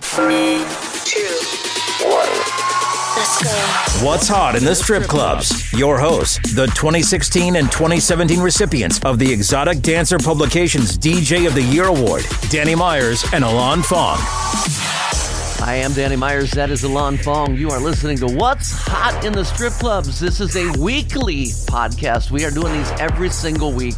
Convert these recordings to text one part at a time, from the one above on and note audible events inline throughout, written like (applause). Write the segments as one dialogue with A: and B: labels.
A: Three, two, one. Let's go.
B: What's hot in the strip clubs? Your hosts, the 2016 and 2017 recipients of the Exotic Dancer Publications DJ of the Year Award, Danny Myers and Alon Fong.
C: I am Danny Myers. That is Alon Fong. You are listening to What's Hot in the Strip Clubs. This is a weekly podcast. We are doing these every single week.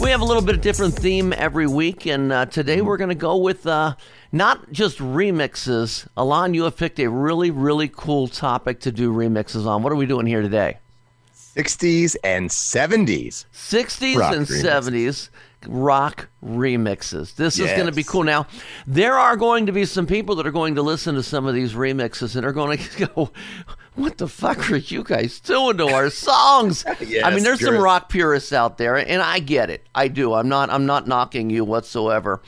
C: We have a little bit of different theme every week, and uh, today we're going to go with uh, not just remixes. Alon, you have picked a really, really cool topic to do remixes on. What are we doing here today?
D: 60s and 70s.
C: 60s
D: Rock
C: and
D: remixes.
C: 70s rock remixes. This is going to be cool. Now, there are going to be some people that are going to listen to some of these remixes and are going (laughs) to go, What the fuck are you guys doing to our songs? (laughs) I mean, there's some rock purists out there, and I get it. I do. I'm not. I'm not knocking you whatsoever.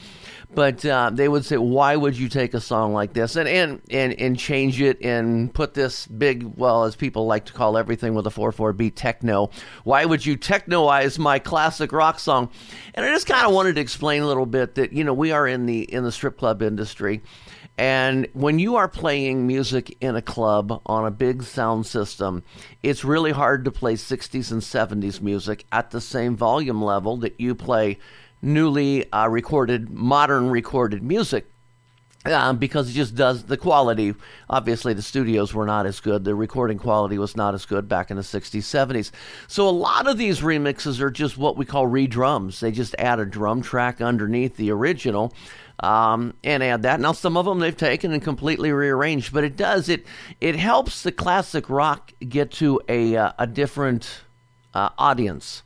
C: But uh, they would say, "Why would you take a song like this and, and and and change it and put this big, well, as people like to call everything with a four four beat techno? Why would you technoize my classic rock song?" And I just kind of wanted to explain a little bit that you know we are in the in the strip club industry, and when you are playing music in a club on a big sound system, it's really hard to play 60s and 70s music at the same volume level that you play newly uh, recorded, modern recorded music. Um, because it just does the quality. Obviously, the studios were not as good. The recording quality was not as good back in the 60s, 70s. So, a lot of these remixes are just what we call re-drums. They just add a drum track underneath the original um, and add that. Now, some of them they've taken and completely rearranged, but it does it. It helps the classic rock get to a uh, a different uh, audience.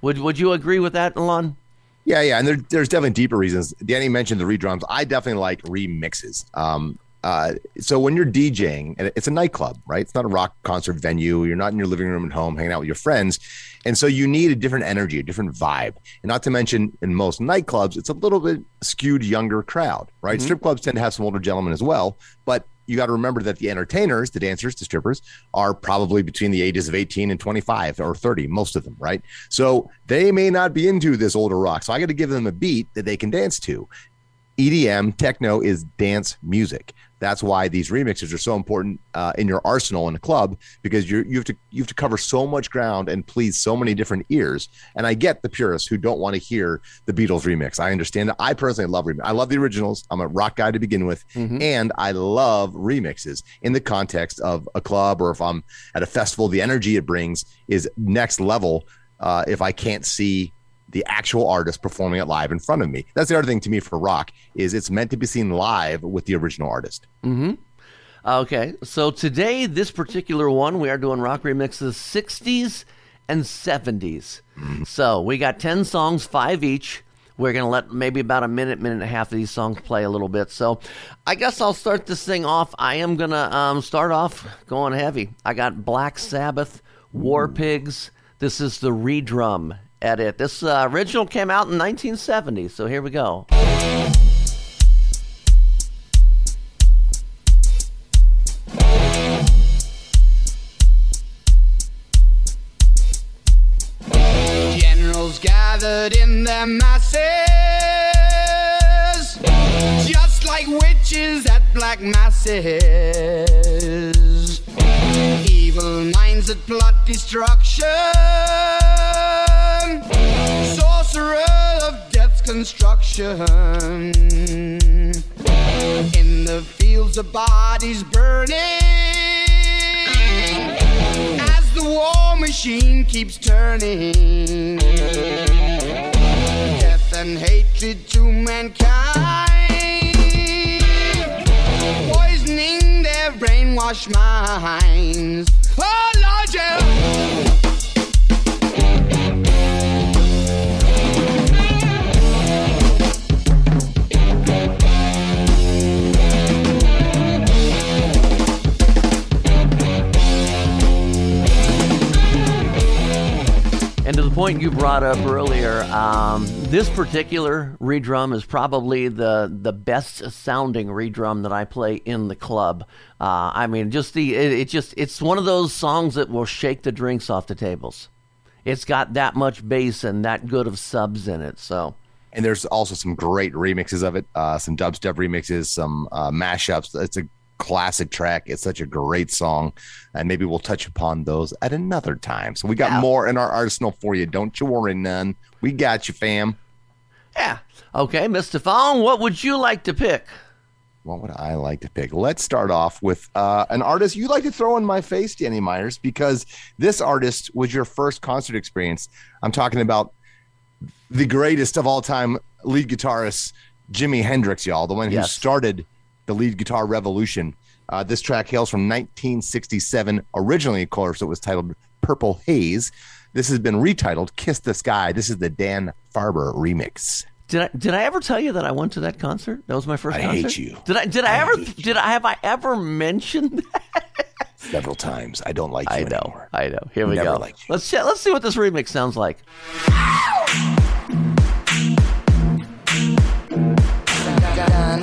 C: Would Would you agree with that, Alon?
D: Yeah, yeah, and there, there's definitely deeper reasons. Danny mentioned the redrums. I definitely like remixes. Um, uh, so when you're DJing, and it's a nightclub, right? It's not a rock concert venue. You're not in your living room at home hanging out with your friends, and so you need a different energy, a different vibe. And not to mention, in most nightclubs, it's a little bit skewed younger crowd, right? Strip clubs tend to have some older gentlemen as well, but you got to remember that the entertainers, the dancers, the strippers, are probably between the ages of 18 and 25 or 30, most of them, right? So they may not be into this older rock. So I got to give them a beat that they can dance to. EDM, techno is dance music. That's why these remixes are so important uh, in your arsenal in a club because you you have to you have to cover so much ground and please so many different ears. And I get the purists who don't want to hear the Beatles remix. I understand that. I personally love remix. I love the originals. I'm a rock guy to begin with, and I love remixes in the context of a club or if I'm at a festival. The energy it brings is next level. Uh, if I can't see the actual artist performing it live in front of me. That's the other thing to me for rock is it's meant to be seen live with the original artist. Mm-hmm.
C: Okay, so today, this particular one, we are doing rock remixes 60s and 70s. So we got 10 songs, five each. We're going to let maybe about a minute, minute and a half of these songs play a little bit. So I guess I'll start this thing off. I am going to um, start off going heavy. I got Black Sabbath, War Pigs. This is the redrum edit. This uh, original came out in 1970, so here we go.
E: Generals gathered in their masses, just like witches at black masses. Evil minds that plot destruction, of construction. In the fields of bodies burning as the war machine keeps turning. Death and hatred to mankind, poisoning their brainwashed minds. Oh Lord, yeah.
C: Point you brought up earlier, um, this particular redrum is probably the the best sounding redrum that I play in the club. Uh, I mean, just the it, it just it's one of those songs that will shake the drinks off the tables. It's got that much bass and that good of subs in it. So
D: and there's also some great remixes of it, uh, some dubstep remixes, some uh, mashups. It's a classic track. It's such a great song, and maybe we'll touch upon those at another time. So we got
C: Yeah.
D: more in our arsenal for you. Don't you worry, none. We got you, fam.
C: yeah, okay, Mr. Fong, what would you like to pick?
D: What would I like to pick? Let's start off with uh, an artist you like to throw in my face, Danny Myers, because this artist was your first concert experience. I'm talking about the greatest of all time lead guitarist, Jimi Hendrix, y'all, the one who
C: Yes.
D: started the lead guitar revolution. Uh, this track hails from 1967. Originally, of course, it was titled Purple Haze. This has been retitled Kiss the Sky. This is the Dan Farber remix.
C: Did I did I ever tell you that I went to that concert? That was my first
D: I
C: concert.
D: hate you.
C: Did I did I,
D: I
C: ever did I have I ever mentioned (laughs) that?
D: Several times. I don't like you
C: I know.
D: anymore.
C: I know. Here we
D: Never
C: go.
D: liked you.
C: Let's see, let's see what this remix sounds like.
A: Dan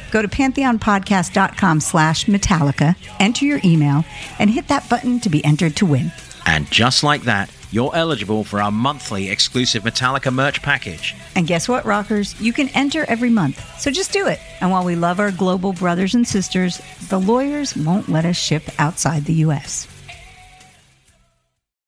F: Go to pantheonpodcast.com slash Metallica, enter your email, and hit that button to be entered to win.
G: And just like that, you're eligible for our monthly exclusive Metallica merch package.
F: And guess what, rockers? You can enter every month. So just do it. And while we love our global brothers and sisters, the lawyers won't let us ship outside the U.S.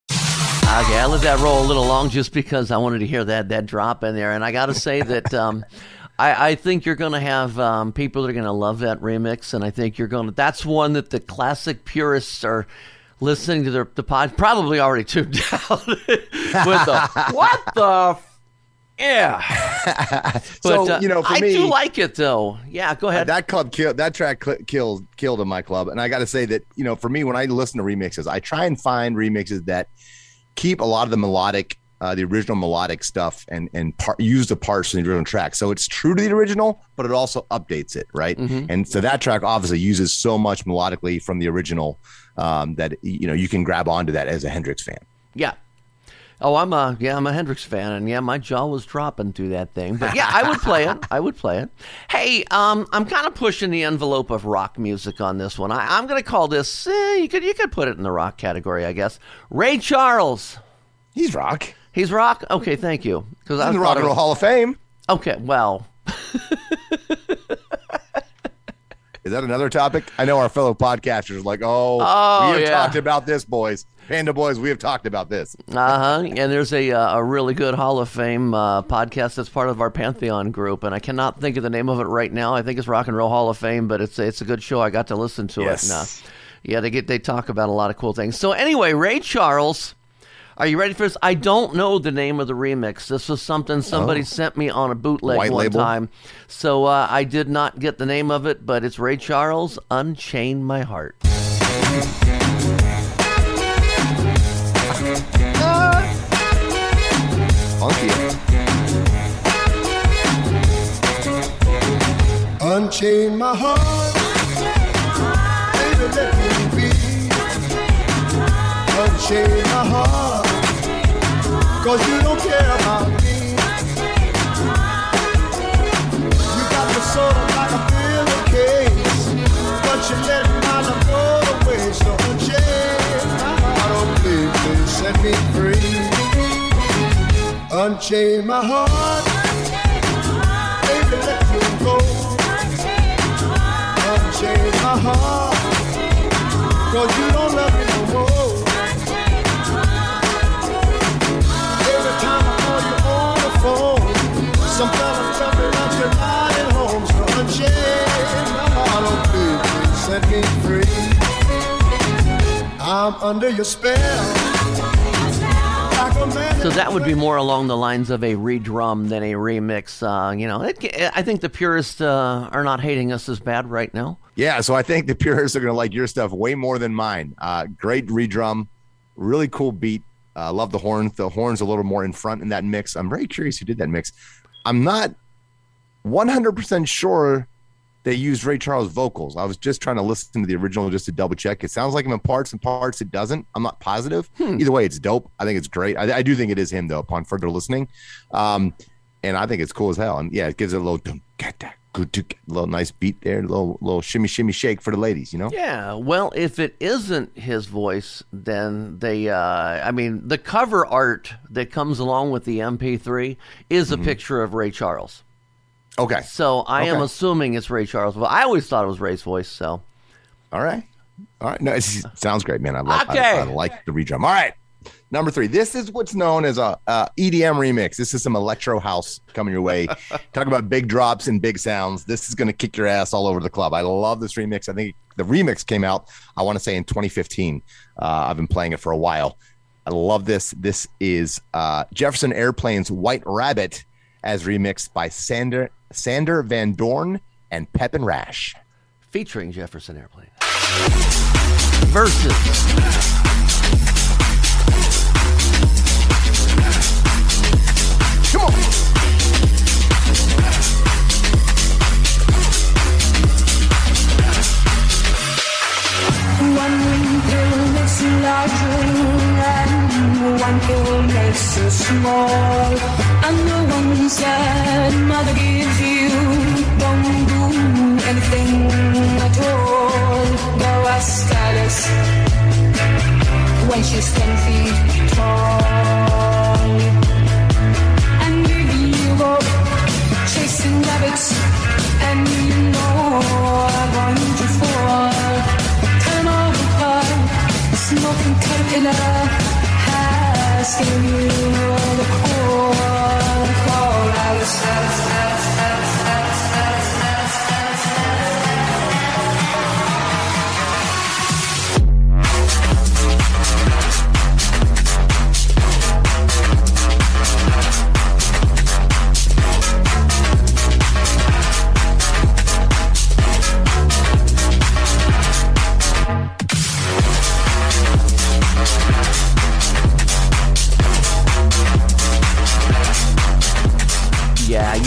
C: Okay, I let that roll a little long just because I wanted to hear that that drop in there, and I got to say that um, (laughs) I, I think you're going to have um, people that are going to love that remix, and I think you're going to. That's one that the classic purists are listening to their the pod probably already tuned (laughs) out with the what the. F- yeah,
D: So,
C: uh,
D: you know, for
C: I
D: me-
C: do like it though. Yeah, go ahead.
D: That club killed. That track cl- killed killed in my club, and I got to say that you know, for me, when I listen to remixes, I try and find remixes that keep a lot of the melodic, uh, the original melodic stuff, and and par- use the parts from the original track. So it's true to the original, but it also updates it, right?
C: Mm-hmm.
D: And so that track obviously uses so much melodically from the original um, that you know you can grab onto that as a Hendrix fan.
C: Yeah. Oh, I'm a yeah, I'm a Hendrix fan, and yeah, my jaw was dropping through that thing. But yeah, I would play it. I would play it. Hey, um, I'm kind of pushing the envelope of rock music on this one. I, I'm going to call this. Eh, you could you could put it in the rock category, I guess. Ray Charles.
D: He's rock.
C: He's rock. Okay, thank you. Because
D: He's in the Rock and Roll Hall of Fame.
C: Okay, well,
D: Is that another topic? I know our fellow podcasters are like, oh,
C: Oh,
D: we have
C: yeah.
D: talked about this, boys. Panda boys, we have talked about this.
C: uh huh. And there's a uh, a really good Hall of Fame uh, podcast that's part of our Pantheon group, and I cannot think of the name of it right now. I think it's Rock and Roll Hall of Fame, but it's it's a good show. I got to listen to
D: Yes.
C: it. And, uh, yeah, they get they talk about a lot of cool things. So anyway, Ray Charles. Are you ready for this? I don't know the name of the remix. This was something somebody
D: Oh.
C: sent me on a bootleg
D: White
C: one
D: label?
C: time. So uh, I did not get the name of it, but it's Ray Charles, Unchain My Heart.
D: Funky.
H: Unchain my heart, Unchain my heart, cause you don't care about me. You got sort of like a pillowcase, but you let my love go away. So unchain my heart, oh please, please set me free. Unchain my heart, baby, let me go. Unchain my heart, cause you don't love me So
C: that would be more along the lines of a redrum than a remix. Uh, you know, it, I think the purists uh, are not hating us as bad right now.
D: Yeah, so I think the purists are going to like your stuff way more than mine. Uh, great redrum, really cool beat. Uh, love the horns. The horns a little more in front in that mix. I'm very curious who did that mix. I'm not 100% sure they used Ray Charles vocals. I was just trying to listen to the original just to double check. It sounds like him in parts and parts it doesn't. I'm not positive. Either way, it's dope. I think it's great. I, I do think it is him though. Upon further listening, um, and I think it's cool as hell. And yeah, it gives it a little get that good, little nice beat there, little little shimmy shimmy shake for the ladies. You know.
C: Yeah, well, if it isn't his voice, then they, uh, I mean, the cover art that comes along with the MP3 is a picture of Ray Charles.
D: Okay.
C: So I am assuming it's Ray Charles. But I always thought it was Ray's voice. So
D: All right. All right. No, it sounds great, man. I like
C: Okay.
D: I, I like the redrum. All right. Number three. This is what's known as a, a EDM remix. This is some electro house coming your way. (laughs) Talk about big drops and big sounds. This is going to kick your ass all over the club. I love this remix. I think the remix came out. I want to say in 2015. Uh, I've been playing it for a while. I love this. This is uh, Jefferson Airplane's White Rabbit as remixed by Sander Sander Van Doorn and Pepin Rash.
C: Featuring Jefferson Airplane. Versus.
D: Come on.
I: Small. And the ones that mother gives you don't do anything at all. Go ask Alice when she's ten feet tall. And if you go chasing rabbits, and you know are going to fall. Time over smoking caterpillar asking you.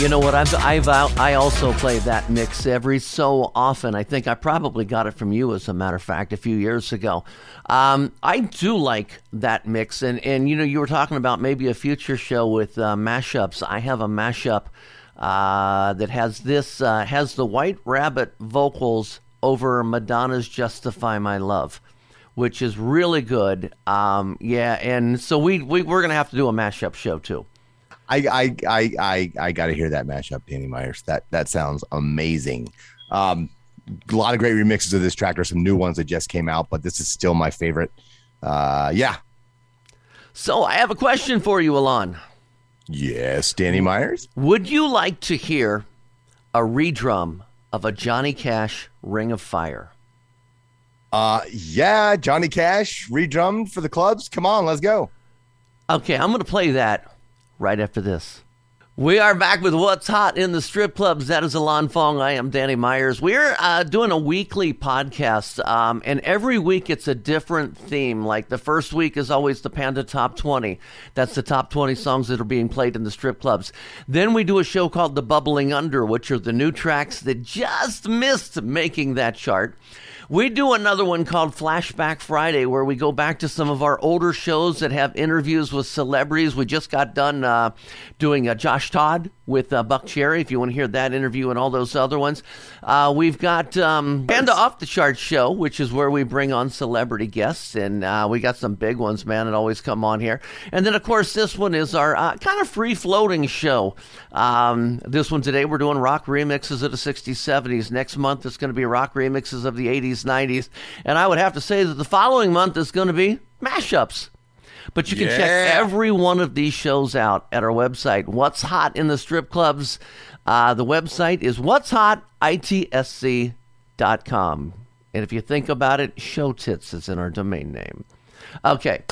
C: You know what? I've I've I also play that mix every so often. I think I probably got it from you, as a matter of fact, a few years ago. Um, I do like that mix, and and you know you were talking about maybe a future show with uh, mashups. I have a mashup uh, that has this uh, has the White Rabbit vocals over Madonna's "Justify My Love." Which is really good, um, yeah, and so we, we we're gonna have to do a mashup show too.
D: I I I I, I got to hear that mashup, Danny Myers. That that sounds amazing. Um, a lot of great remixes of this track. There's some new ones that just came out, but this is still my favorite. Uh, yeah.
C: So I have a question for you, Alon.
D: Yes, Danny Myers.
C: Would you like to hear a redrum of a Johnny Cash Ring of Fire?
D: Uh, yeah, Johnny Cash redrummed for the clubs. Come on, let's go.
C: Okay, I'm going to play that right after this. We are back with What's Hot in the Strip Clubs. That is Alon Fong. I am Danny Myers. We're uh, doing a weekly podcast, um, and every week it's a different theme. Like the first week is always the Panda Top 20. That's the top 20 songs that are being played in the strip clubs. Then we do a show called The Bubbling Under, which are the new tracks that just missed making that chart. We do another one called Flashback Friday, where we go back to some of our older shows that have interviews with celebrities. We just got done uh, doing uh, Josh Todd with uh, Buckcherry. If you want to hear that interview and all those other ones, uh, we've got um, Panda Off the Charts show, which is where we bring on celebrity guests, and uh, we got some big ones, man, that always come on here. And then, of course, this one is our uh, kind of free floating show. Um, this one today, we're doing rock remixes of the 60s, 70s. Next month, it's going to be rock remixes of the 80s, 90s. And I would have to say that the following month is going to be mashups. But you can check every one of these shows out at our website. What's hot in the strip clubs? Uh, the website is what's hot itsc.com. And if you think about it, show tits is in our domain name. Okay.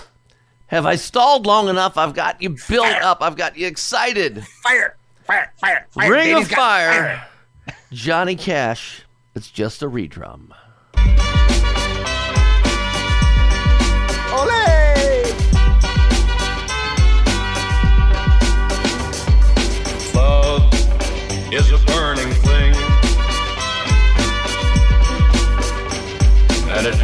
C: Have I stalled long enough? I've got you built up. I've got you excited.
J: Fire, fire, fire, fire.
C: Ring
J: Danny's
C: of
J: got
C: Fire. Johnny Cash. It's just a redrum.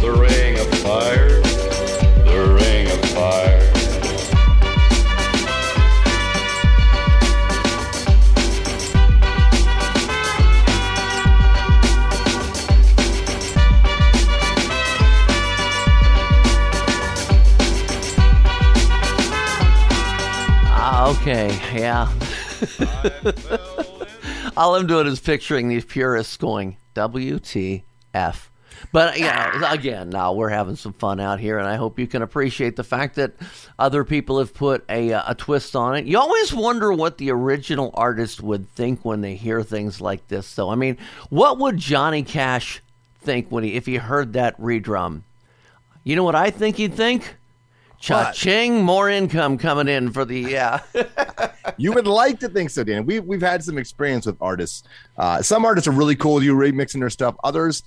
K: The ring of fire. The ring of fire.
C: Ah, okay, yeah. (laughs) All I'm doing is picturing these purists going, WTF but, know, again, now we're having some fun out here, and I hope you can appreciate the fact that other people have put a, uh, a twist on it. You always wonder what the original artist would think when they hear things like this, though. I mean, what would Johnny Cash think when he, if he heard that redrum? You know what I think he'd think? Cha-ching, more income coming in for the yeah. (laughs)
D: you would like to think so, Dan. We we've had some experience with artists. Uh, some artists are really cool. With you remixing their stuff. Others,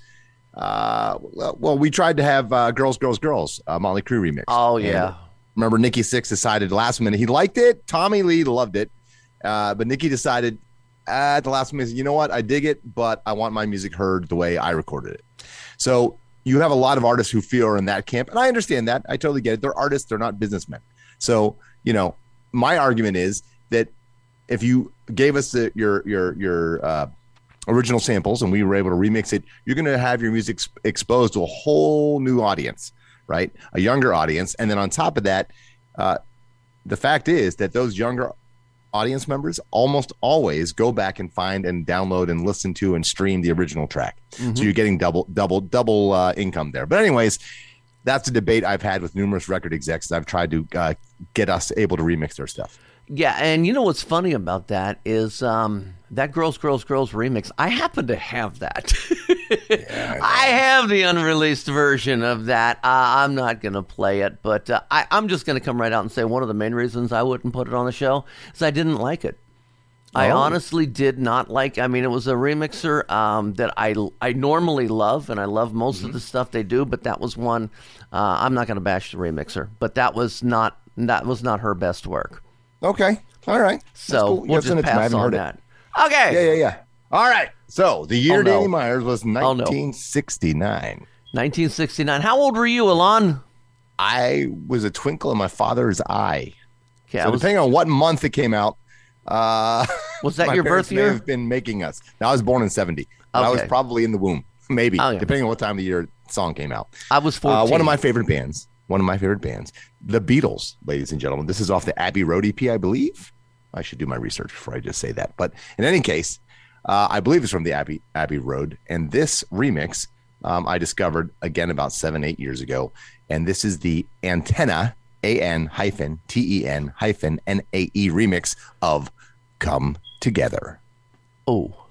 D: uh, well, we tried to have uh, "Girls, Girls, Girls" uh, Mötley Crüe remix.
C: Oh
D: And
C: yeah.
D: remember, Nikki Sixx decided last minute he liked it. Tommy Lee loved it, uh, but Nikki decided at the last minute, you know what? I dig it, but I want my music heard the way I recorded it. So you have a lot of artists who feel are in that camp, and I understand that. I totally get it. They're artists; they're not businessmen. So you know, my argument is that if you gave us the, your your your uh, original samples and we were able to remix it, you're going to have your music ex- exposed to a whole new audience, right? A younger audience, and then on top of that, uh, the fact is that those younger audience members almost always go back and find and download and listen to and stream the original track.
C: Mhm.
D: So you're getting double double double uh, income there. But anyways, that's a debate I've had with numerous record execs. That I've tried to uh, get us able to remix their stuff.
C: Yeah, and you know what's funny about that is um, that "Girls, Girls, Girls" remix. I happen to have that. I (laughs) have the unreleased version of that. Uh, I'm not going to play it, but uh, I, I'm just going to come right out and say one of the main reasons I wouldn't put it on the show is I didn't like it. I
D: Oh.
C: honestly did not like. I mean, it was a remixer um, that I I normally love, and I love most
D: Mm-hmm.
C: of the stuff they do. But that was one. Uh, I'm not going to bash the remixer, but that was not that was not her best work.
D: Okay, all right. That's
C: So
D: cool. You
C: we'll just
D: it to. I
C: pass
D: haven't
C: on
D: heard it.
C: that. Okay.
D: Yeah, yeah, yeah. All right. So the year
C: Oh, no.
D: Danny Myers was
C: Oh, no.
D: 1969.
C: 1969. How old were you, Alon?
D: I was a twinkle in my father's eye.
C: Okay,
D: so
C: was-
D: depending on what month it came out, uh, (laughs)
C: Was that your birth
D: may
C: year?
D: Have been making us. Now I was born in 70. but I was probably in the womb, (laughs) maybe
C: Oh, yeah.
D: depending on what time of the year song came out.
C: I was
D: Uh,
C: 14.
D: one of my favorite bands. One of my favorite bands, the Beatles, ladies and gentlemen. This is off the Abbey Road EP, I believe. I should do my research before I just say that. But in any case, uh, I believe it's from the Abbey Abbey Road, and this remix um, I discovered again about seven eight years ago, and this is the Antenna A N hyphen T E N hyphen N A E remix of "Come Together."
C: Oh.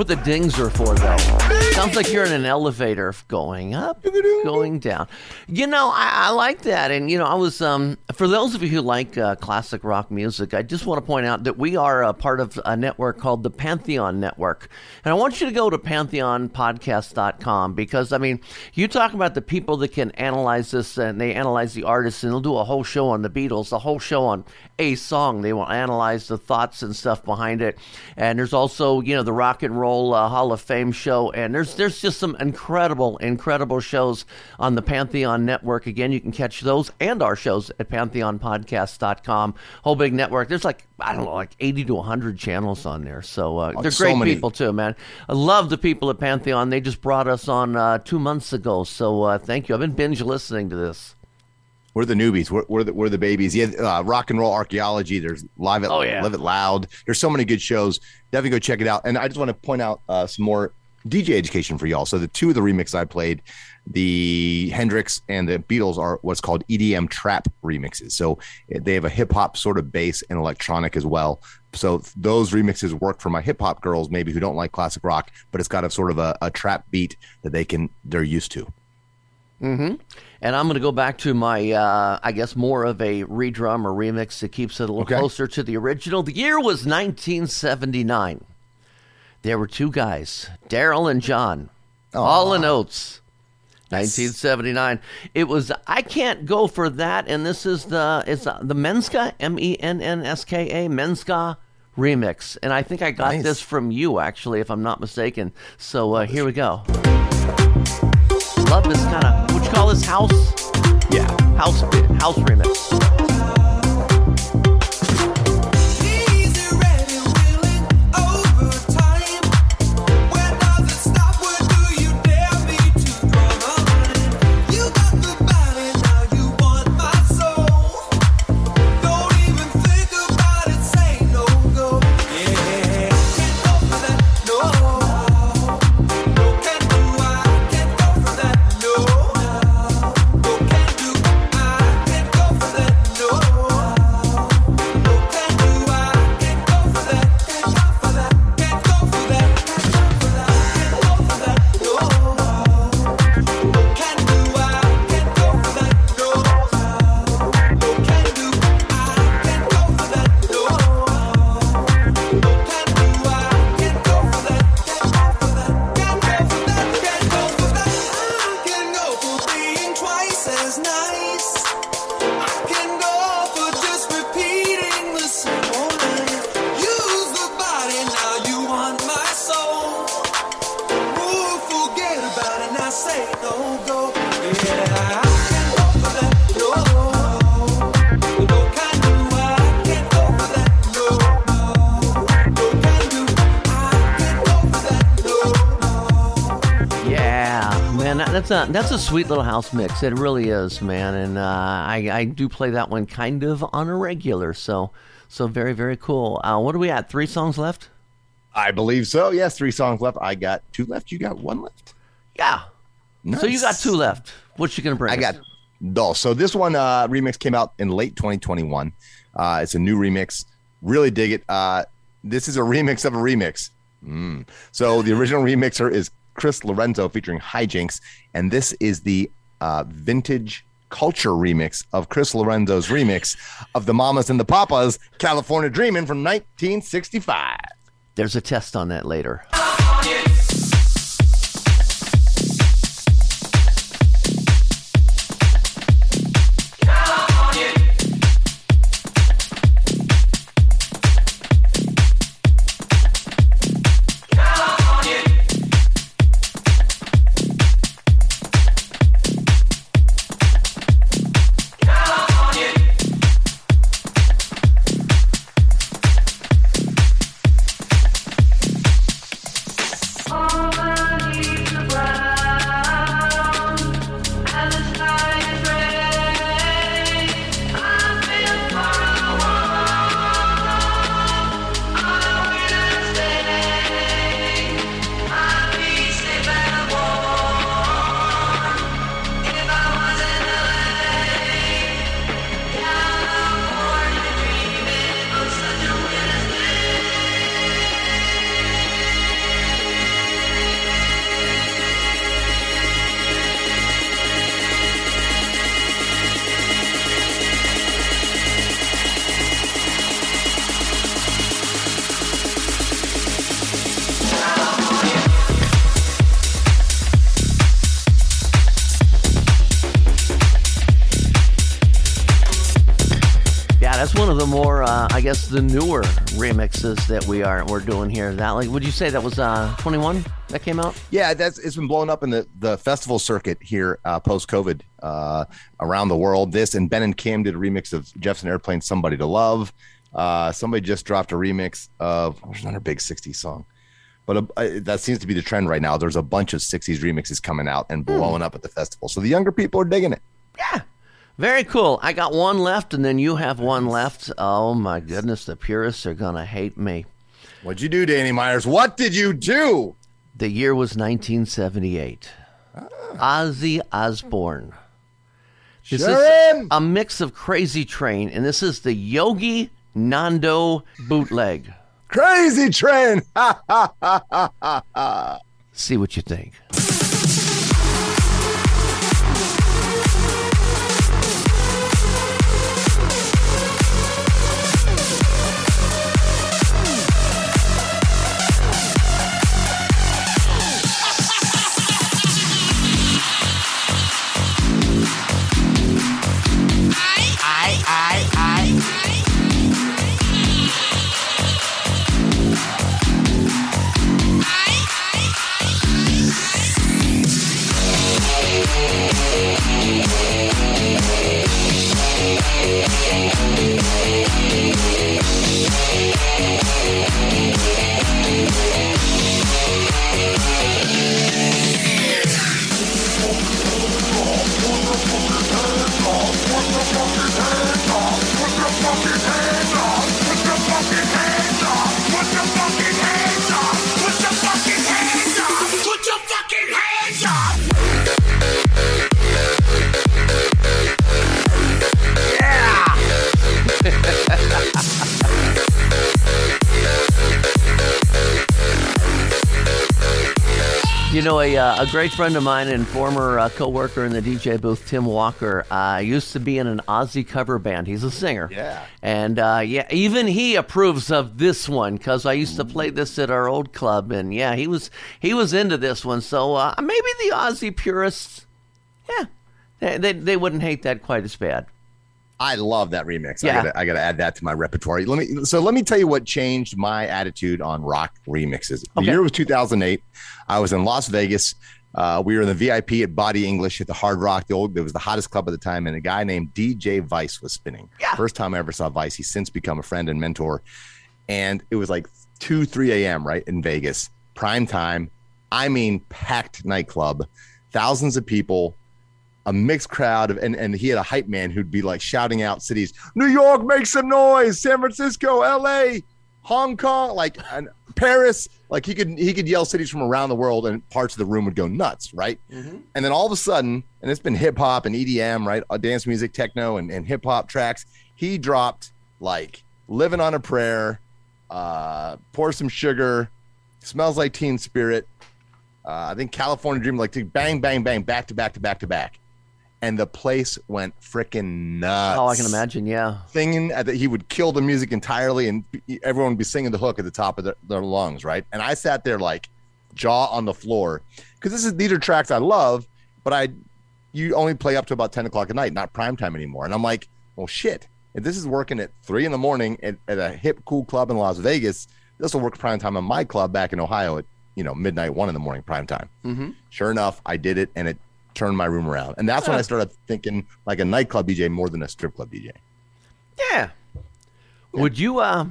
I: What
C: the dings are for, though. Sounds like you're in an elevator going up, going down. You know, I, I like that. And, you know, I was, um, for those of you who like uh, classic rock music, I just want to point out that we are a part of a network called the Pantheon Network. And I want you to go to pantheonpodcast.com because, I mean, you talk about the people that can analyze this and they analyze the artists and they'll do a whole show on the Beatles, a whole show on a song. They will analyze the thoughts and stuff behind it. And there's also, you know, the Rock and Roll uh, Hall of Fame show. And there's there's just some incredible, incredible shows on the Pantheon Network. Again, you can catch those and our shows at pantheonpodcast.com. Whole big network. There's like I don't know, like 80 to 100 channels on there. So uh,
D: Oh,
C: they're
D: so
C: great
D: many.
C: people too, man. I love the people at Pantheon. They just brought us on uh, two months ago. So uh, thank you. I've been binge listening to this.
D: We're the newbies. We're, we're the we're the babies. Yeah, uh, rock and roll archaeology. There's live at
C: Oh, yeah.
D: live it loud. There's so many good shows. Definitely go check it out. And I just want to point out uh, some more DJ education for y'all. So the two of the remixes I played, the Hendrix and the Beatles are what's called EDM trap remixes. So they have a hip hop sort of bass and electronic as well. So those remixes work for my hip hop girls, maybe who don't like classic rock, but it's got a sort of a, a trap beat that they can they're used to.
C: Hmm And I'm going to go back to my, uh, I guess, more of a redrum or remix that keeps it a little
D: Okay.
C: closer to the original. The year was 1979. There were two guys, Daryl and John, Hall and Oates. 1979. It was. I can't go for that. And this is the it's uh, the Menska M E N N S K A Menska remix. And I think I got
D: Nice.
C: this from you actually, if I'm not mistaken. So uh, here we go. Love this kind of what you call this house?
D: Yeah,
C: house house remix. That's a sweet little house mix. It really is, man. And uh, I I do play that one kind of on a regular. So so very very cool. Uh, what are we at? Three songs left.
D: I believe so. Yes, three songs left. I got two left. You got one left.
C: Yeah. So you got two left. What you gonna bring?
D: I got dos. So this one uh, remix came out in late 2021. Uh, it's a new remix. Really dig it. Uh, this is a (laughs) remix of a remix. Mm. So the original remixer is Chris Lorenzo featuring Hijinks, and this is the uh, vintage culture remix of Chris Lorenzo's remix of the Mamas and the Papas California Dreamin' from 1965.
C: There's a test on that later. The newer remixes that we are we're doing here. That like, would you say that was uh, 21 that came out?
D: Yeah, that's it's been blown up in the the festival circuit here uh, post COVID uh, around the world. This and Ben and Kim did a remix of Jefferson Airplane "Somebody to Love." Uh, somebody just dropped a remix of what's another big '60s song, but uh, that seems to be the trend right now. There's a bunch of '60s remixes coming out and blowing up at the festival, so the younger people are digging it.
C: Yeah. Very cool. I got one left, and then you have one left. Oh my goodness, the purists are gonna hate me.
D: What'd you do, Danny Myers? What did you do?
C: The year was 1978. Ozzy Osbourne. This is a mix of Crazy Train, and this is the Yogi Nando bootleg.
D: Crazy Train. (laughs) Ha ha ha ha ha.
C: See what you think. You know, a, uh, a great friend of mine and former uh, co-worker in the DJ booth, Tim Walker, uh, used to be in an Ozzy cover band. He's a singer.
D: Yeah.
C: And uh, yeah, even he approves of this one because I used to play this at our old club, and yeah, he was he was into this one. So uh, maybe the Ozzy purists, yeah, they, they they wouldn't hate that quite as bad.
D: I love that remix.
C: Yeah.
D: I gotta, I gotta add that to my repertoire. Let me so let me tell you what changed my attitude on rock remixes. The year was 2008. I was in Las Vegas. Uh, we were in the VIP at Body English at the Hard Rock. The old, it was the hottest club at the time, and a guy named DJ Vice was spinning. Yeah. First time I ever saw Vice. He's since become a friend and mentor. And it was like two, three a.m. right in Vegas, prime time. I mean, packed nightclub, thousands of people a mixed crowd of and, and he had a hype man who'd be like shouting out cities new york make some noise! San francisco la hong kong! Like and paris like he could he could yell cities from around the world and parts of the room would go nuts right? And then all of a sudden and it's been hip-hop and edm right? Uh, dance music techno and, and hip-hop tracks. He dropped like living on a prayer uh pour some sugar smells like teen spirit uh, I think California Dream, like to bang, bang, bang, back to back to back to back, and the place went freaking nuts.
C: Oh, I can imagine. Yeah.
D: Singing at the, he would kill the music entirely, and everyone would be singing the hook at the top of their, their lungs, right? And I sat there like jaw on the floor because this is these are tracks I love, but I you only play up to about ten o'clock at night, not prime time anymore. And I'm like, well, shit. If this is working at three in the morning at, at a hip, cool club in Las Vegas, this will work prime time in my club back in Ohio at you know midnight, one in the morning, prime time.
C: Mm-hmm.
D: Sure enough, I did it, and it turned my room around. And that's when I started thinking like a nightclub DJ more than a strip club DJ.
C: Yeah. Would you? Uh,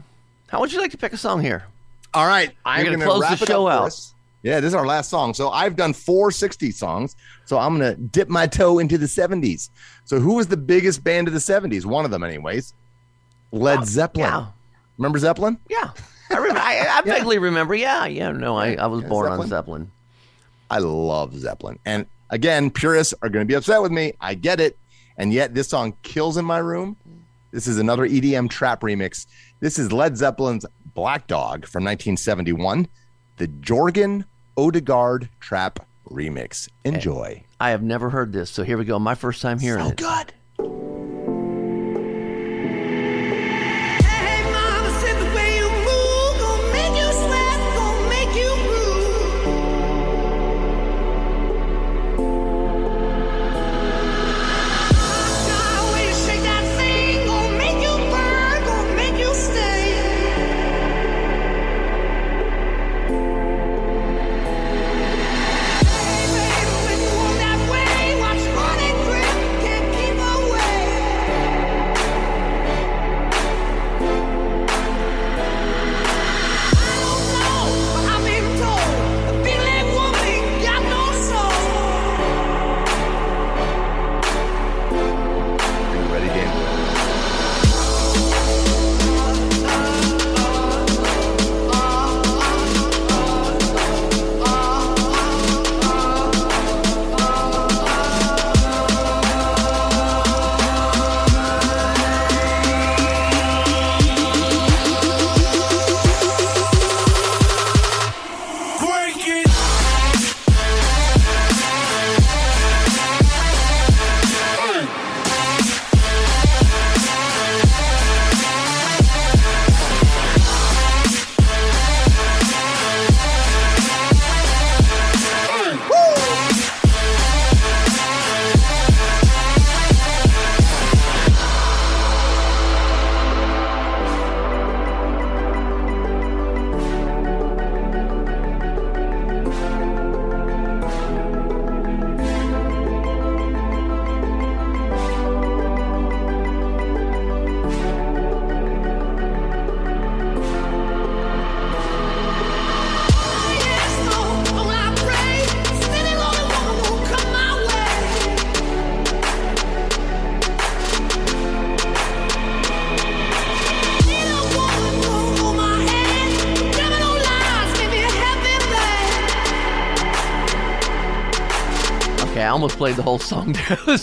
C: how would you like to pick a song here?
D: All right, I'm going
C: gonna close the show out.
D: Yeah, this is our last song. So I've done four 60 songs. So I'm going to dip my toe into the 70s. So who was the biggest band of the 70s? One of them, anyways. Led Zeppelin.
C: yeah.
D: Remember Zeppelin?
C: Yeah. I remember. I, I (laughs) vaguely remember. Yeah. Yeah. No, I, I was
D: Yeah,
C: born
D: Zeppelin.
C: on Zeppelin.
D: I love Zeppelin. And again, purists are going to be upset with me. I get it. And yet this song kills in my room. This is another EDM trap remix. This is Led Zeppelin's Black Dog from 1971, the Jorgen Odegaard trap remix. Enjoy.
C: I have never heard this, so here we go. My first time hearing
D: So
C: it.
D: good.
C: Okay, I almost played the whole song. (laughs) I,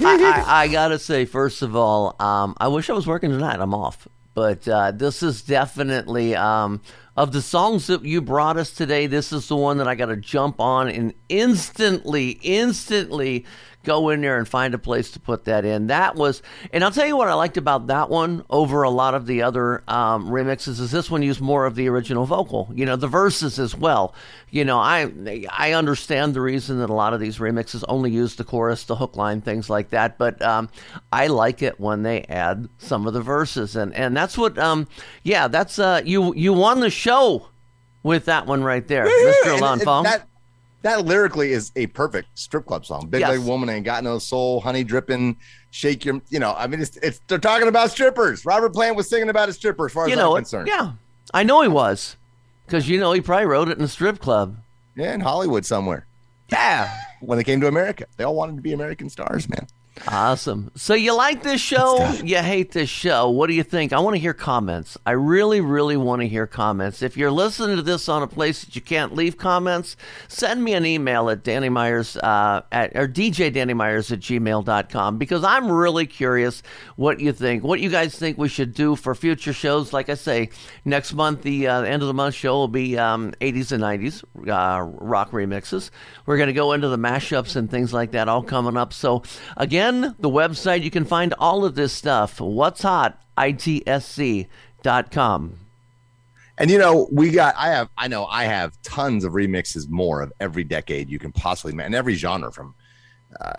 C: I, I, gotta say, first of all, um, I wish I was working tonight. I'm off, but uh, this is definitely um, of the songs that you brought us today. This is the one that I got to jump on and instantly, instantly go in there and find a place to put that in. That was, and I'll tell you what I liked about that one over a lot of the other um, remixes is this one used more of the original vocal. You know, the verses as well. You know, I I understand the reason that a lot of these remixes only use the chorus, the hook line, things like that. But um, I like it when they add some of the verses, and and that's what, um, yeah, that's uh, you you won the show with that one right there, Mr. Alon Fong.
D: That, that lyrically is a perfect strip club song. Big yes. leg woman ain't got no soul, honey dripping, shake your, you know. I mean, it's, it's they're talking about strippers. Robert Plant was singing about a stripper, as far as you know I'm concerned.
C: Yeah, I know he was, because you know he probably wrote it in a strip club.
D: Yeah, in Hollywood somewhere.
C: Yeah,
D: when they came to America, they all wanted to be American stars, man.
C: Awesome. So you like this show? You hate this show? What do you think? I want to hear comments. I really, really want to hear comments. If you're listening to this on a place that you can't leave comments, send me an email at Danny Myers uh, at or DJ Danny Myers at gmail.com because I'm really curious what you think. What you guys think we should do for future shows. Like I say, next month, the uh, end of the month show will be um, 80s and 90s uh, rock remixes. We're going to go into the mashups and things like that all coming up. So again Again, the website you can find all of this stuff. What's hot? ITSC.com.
D: And you know, we got I have I know I have tons of remixes more of every decade you can possibly and every genre from uh,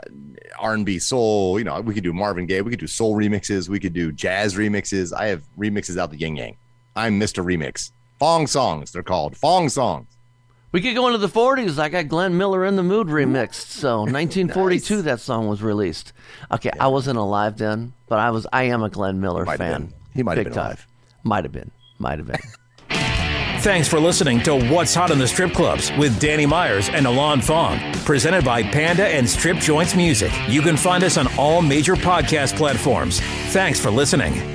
D: R&B soul, you know, we could do Marvin Gaye, we could do soul remixes, we could do jazz remixes. I have remixes out the yin yang. I'm Mr. Remix. Fong songs, they're called. Fong songs.
C: We could go into the 40s. I got Glenn Miller in the Mood remixed. So 1942, (laughs) nice. that song was released. Okay, yeah. I wasn't alive then, but I was. I am a Glenn Miller
D: might
C: fan.
D: He might have been
C: time.
D: alive.
C: Might have been. Might have been. (laughs)
B: Thanks for listening to What's Hot in the Strip Clubs with Danny Myers and Alon Fong, presented by Panda and Strip Joints Music. You can find us on all major podcast platforms. Thanks for listening.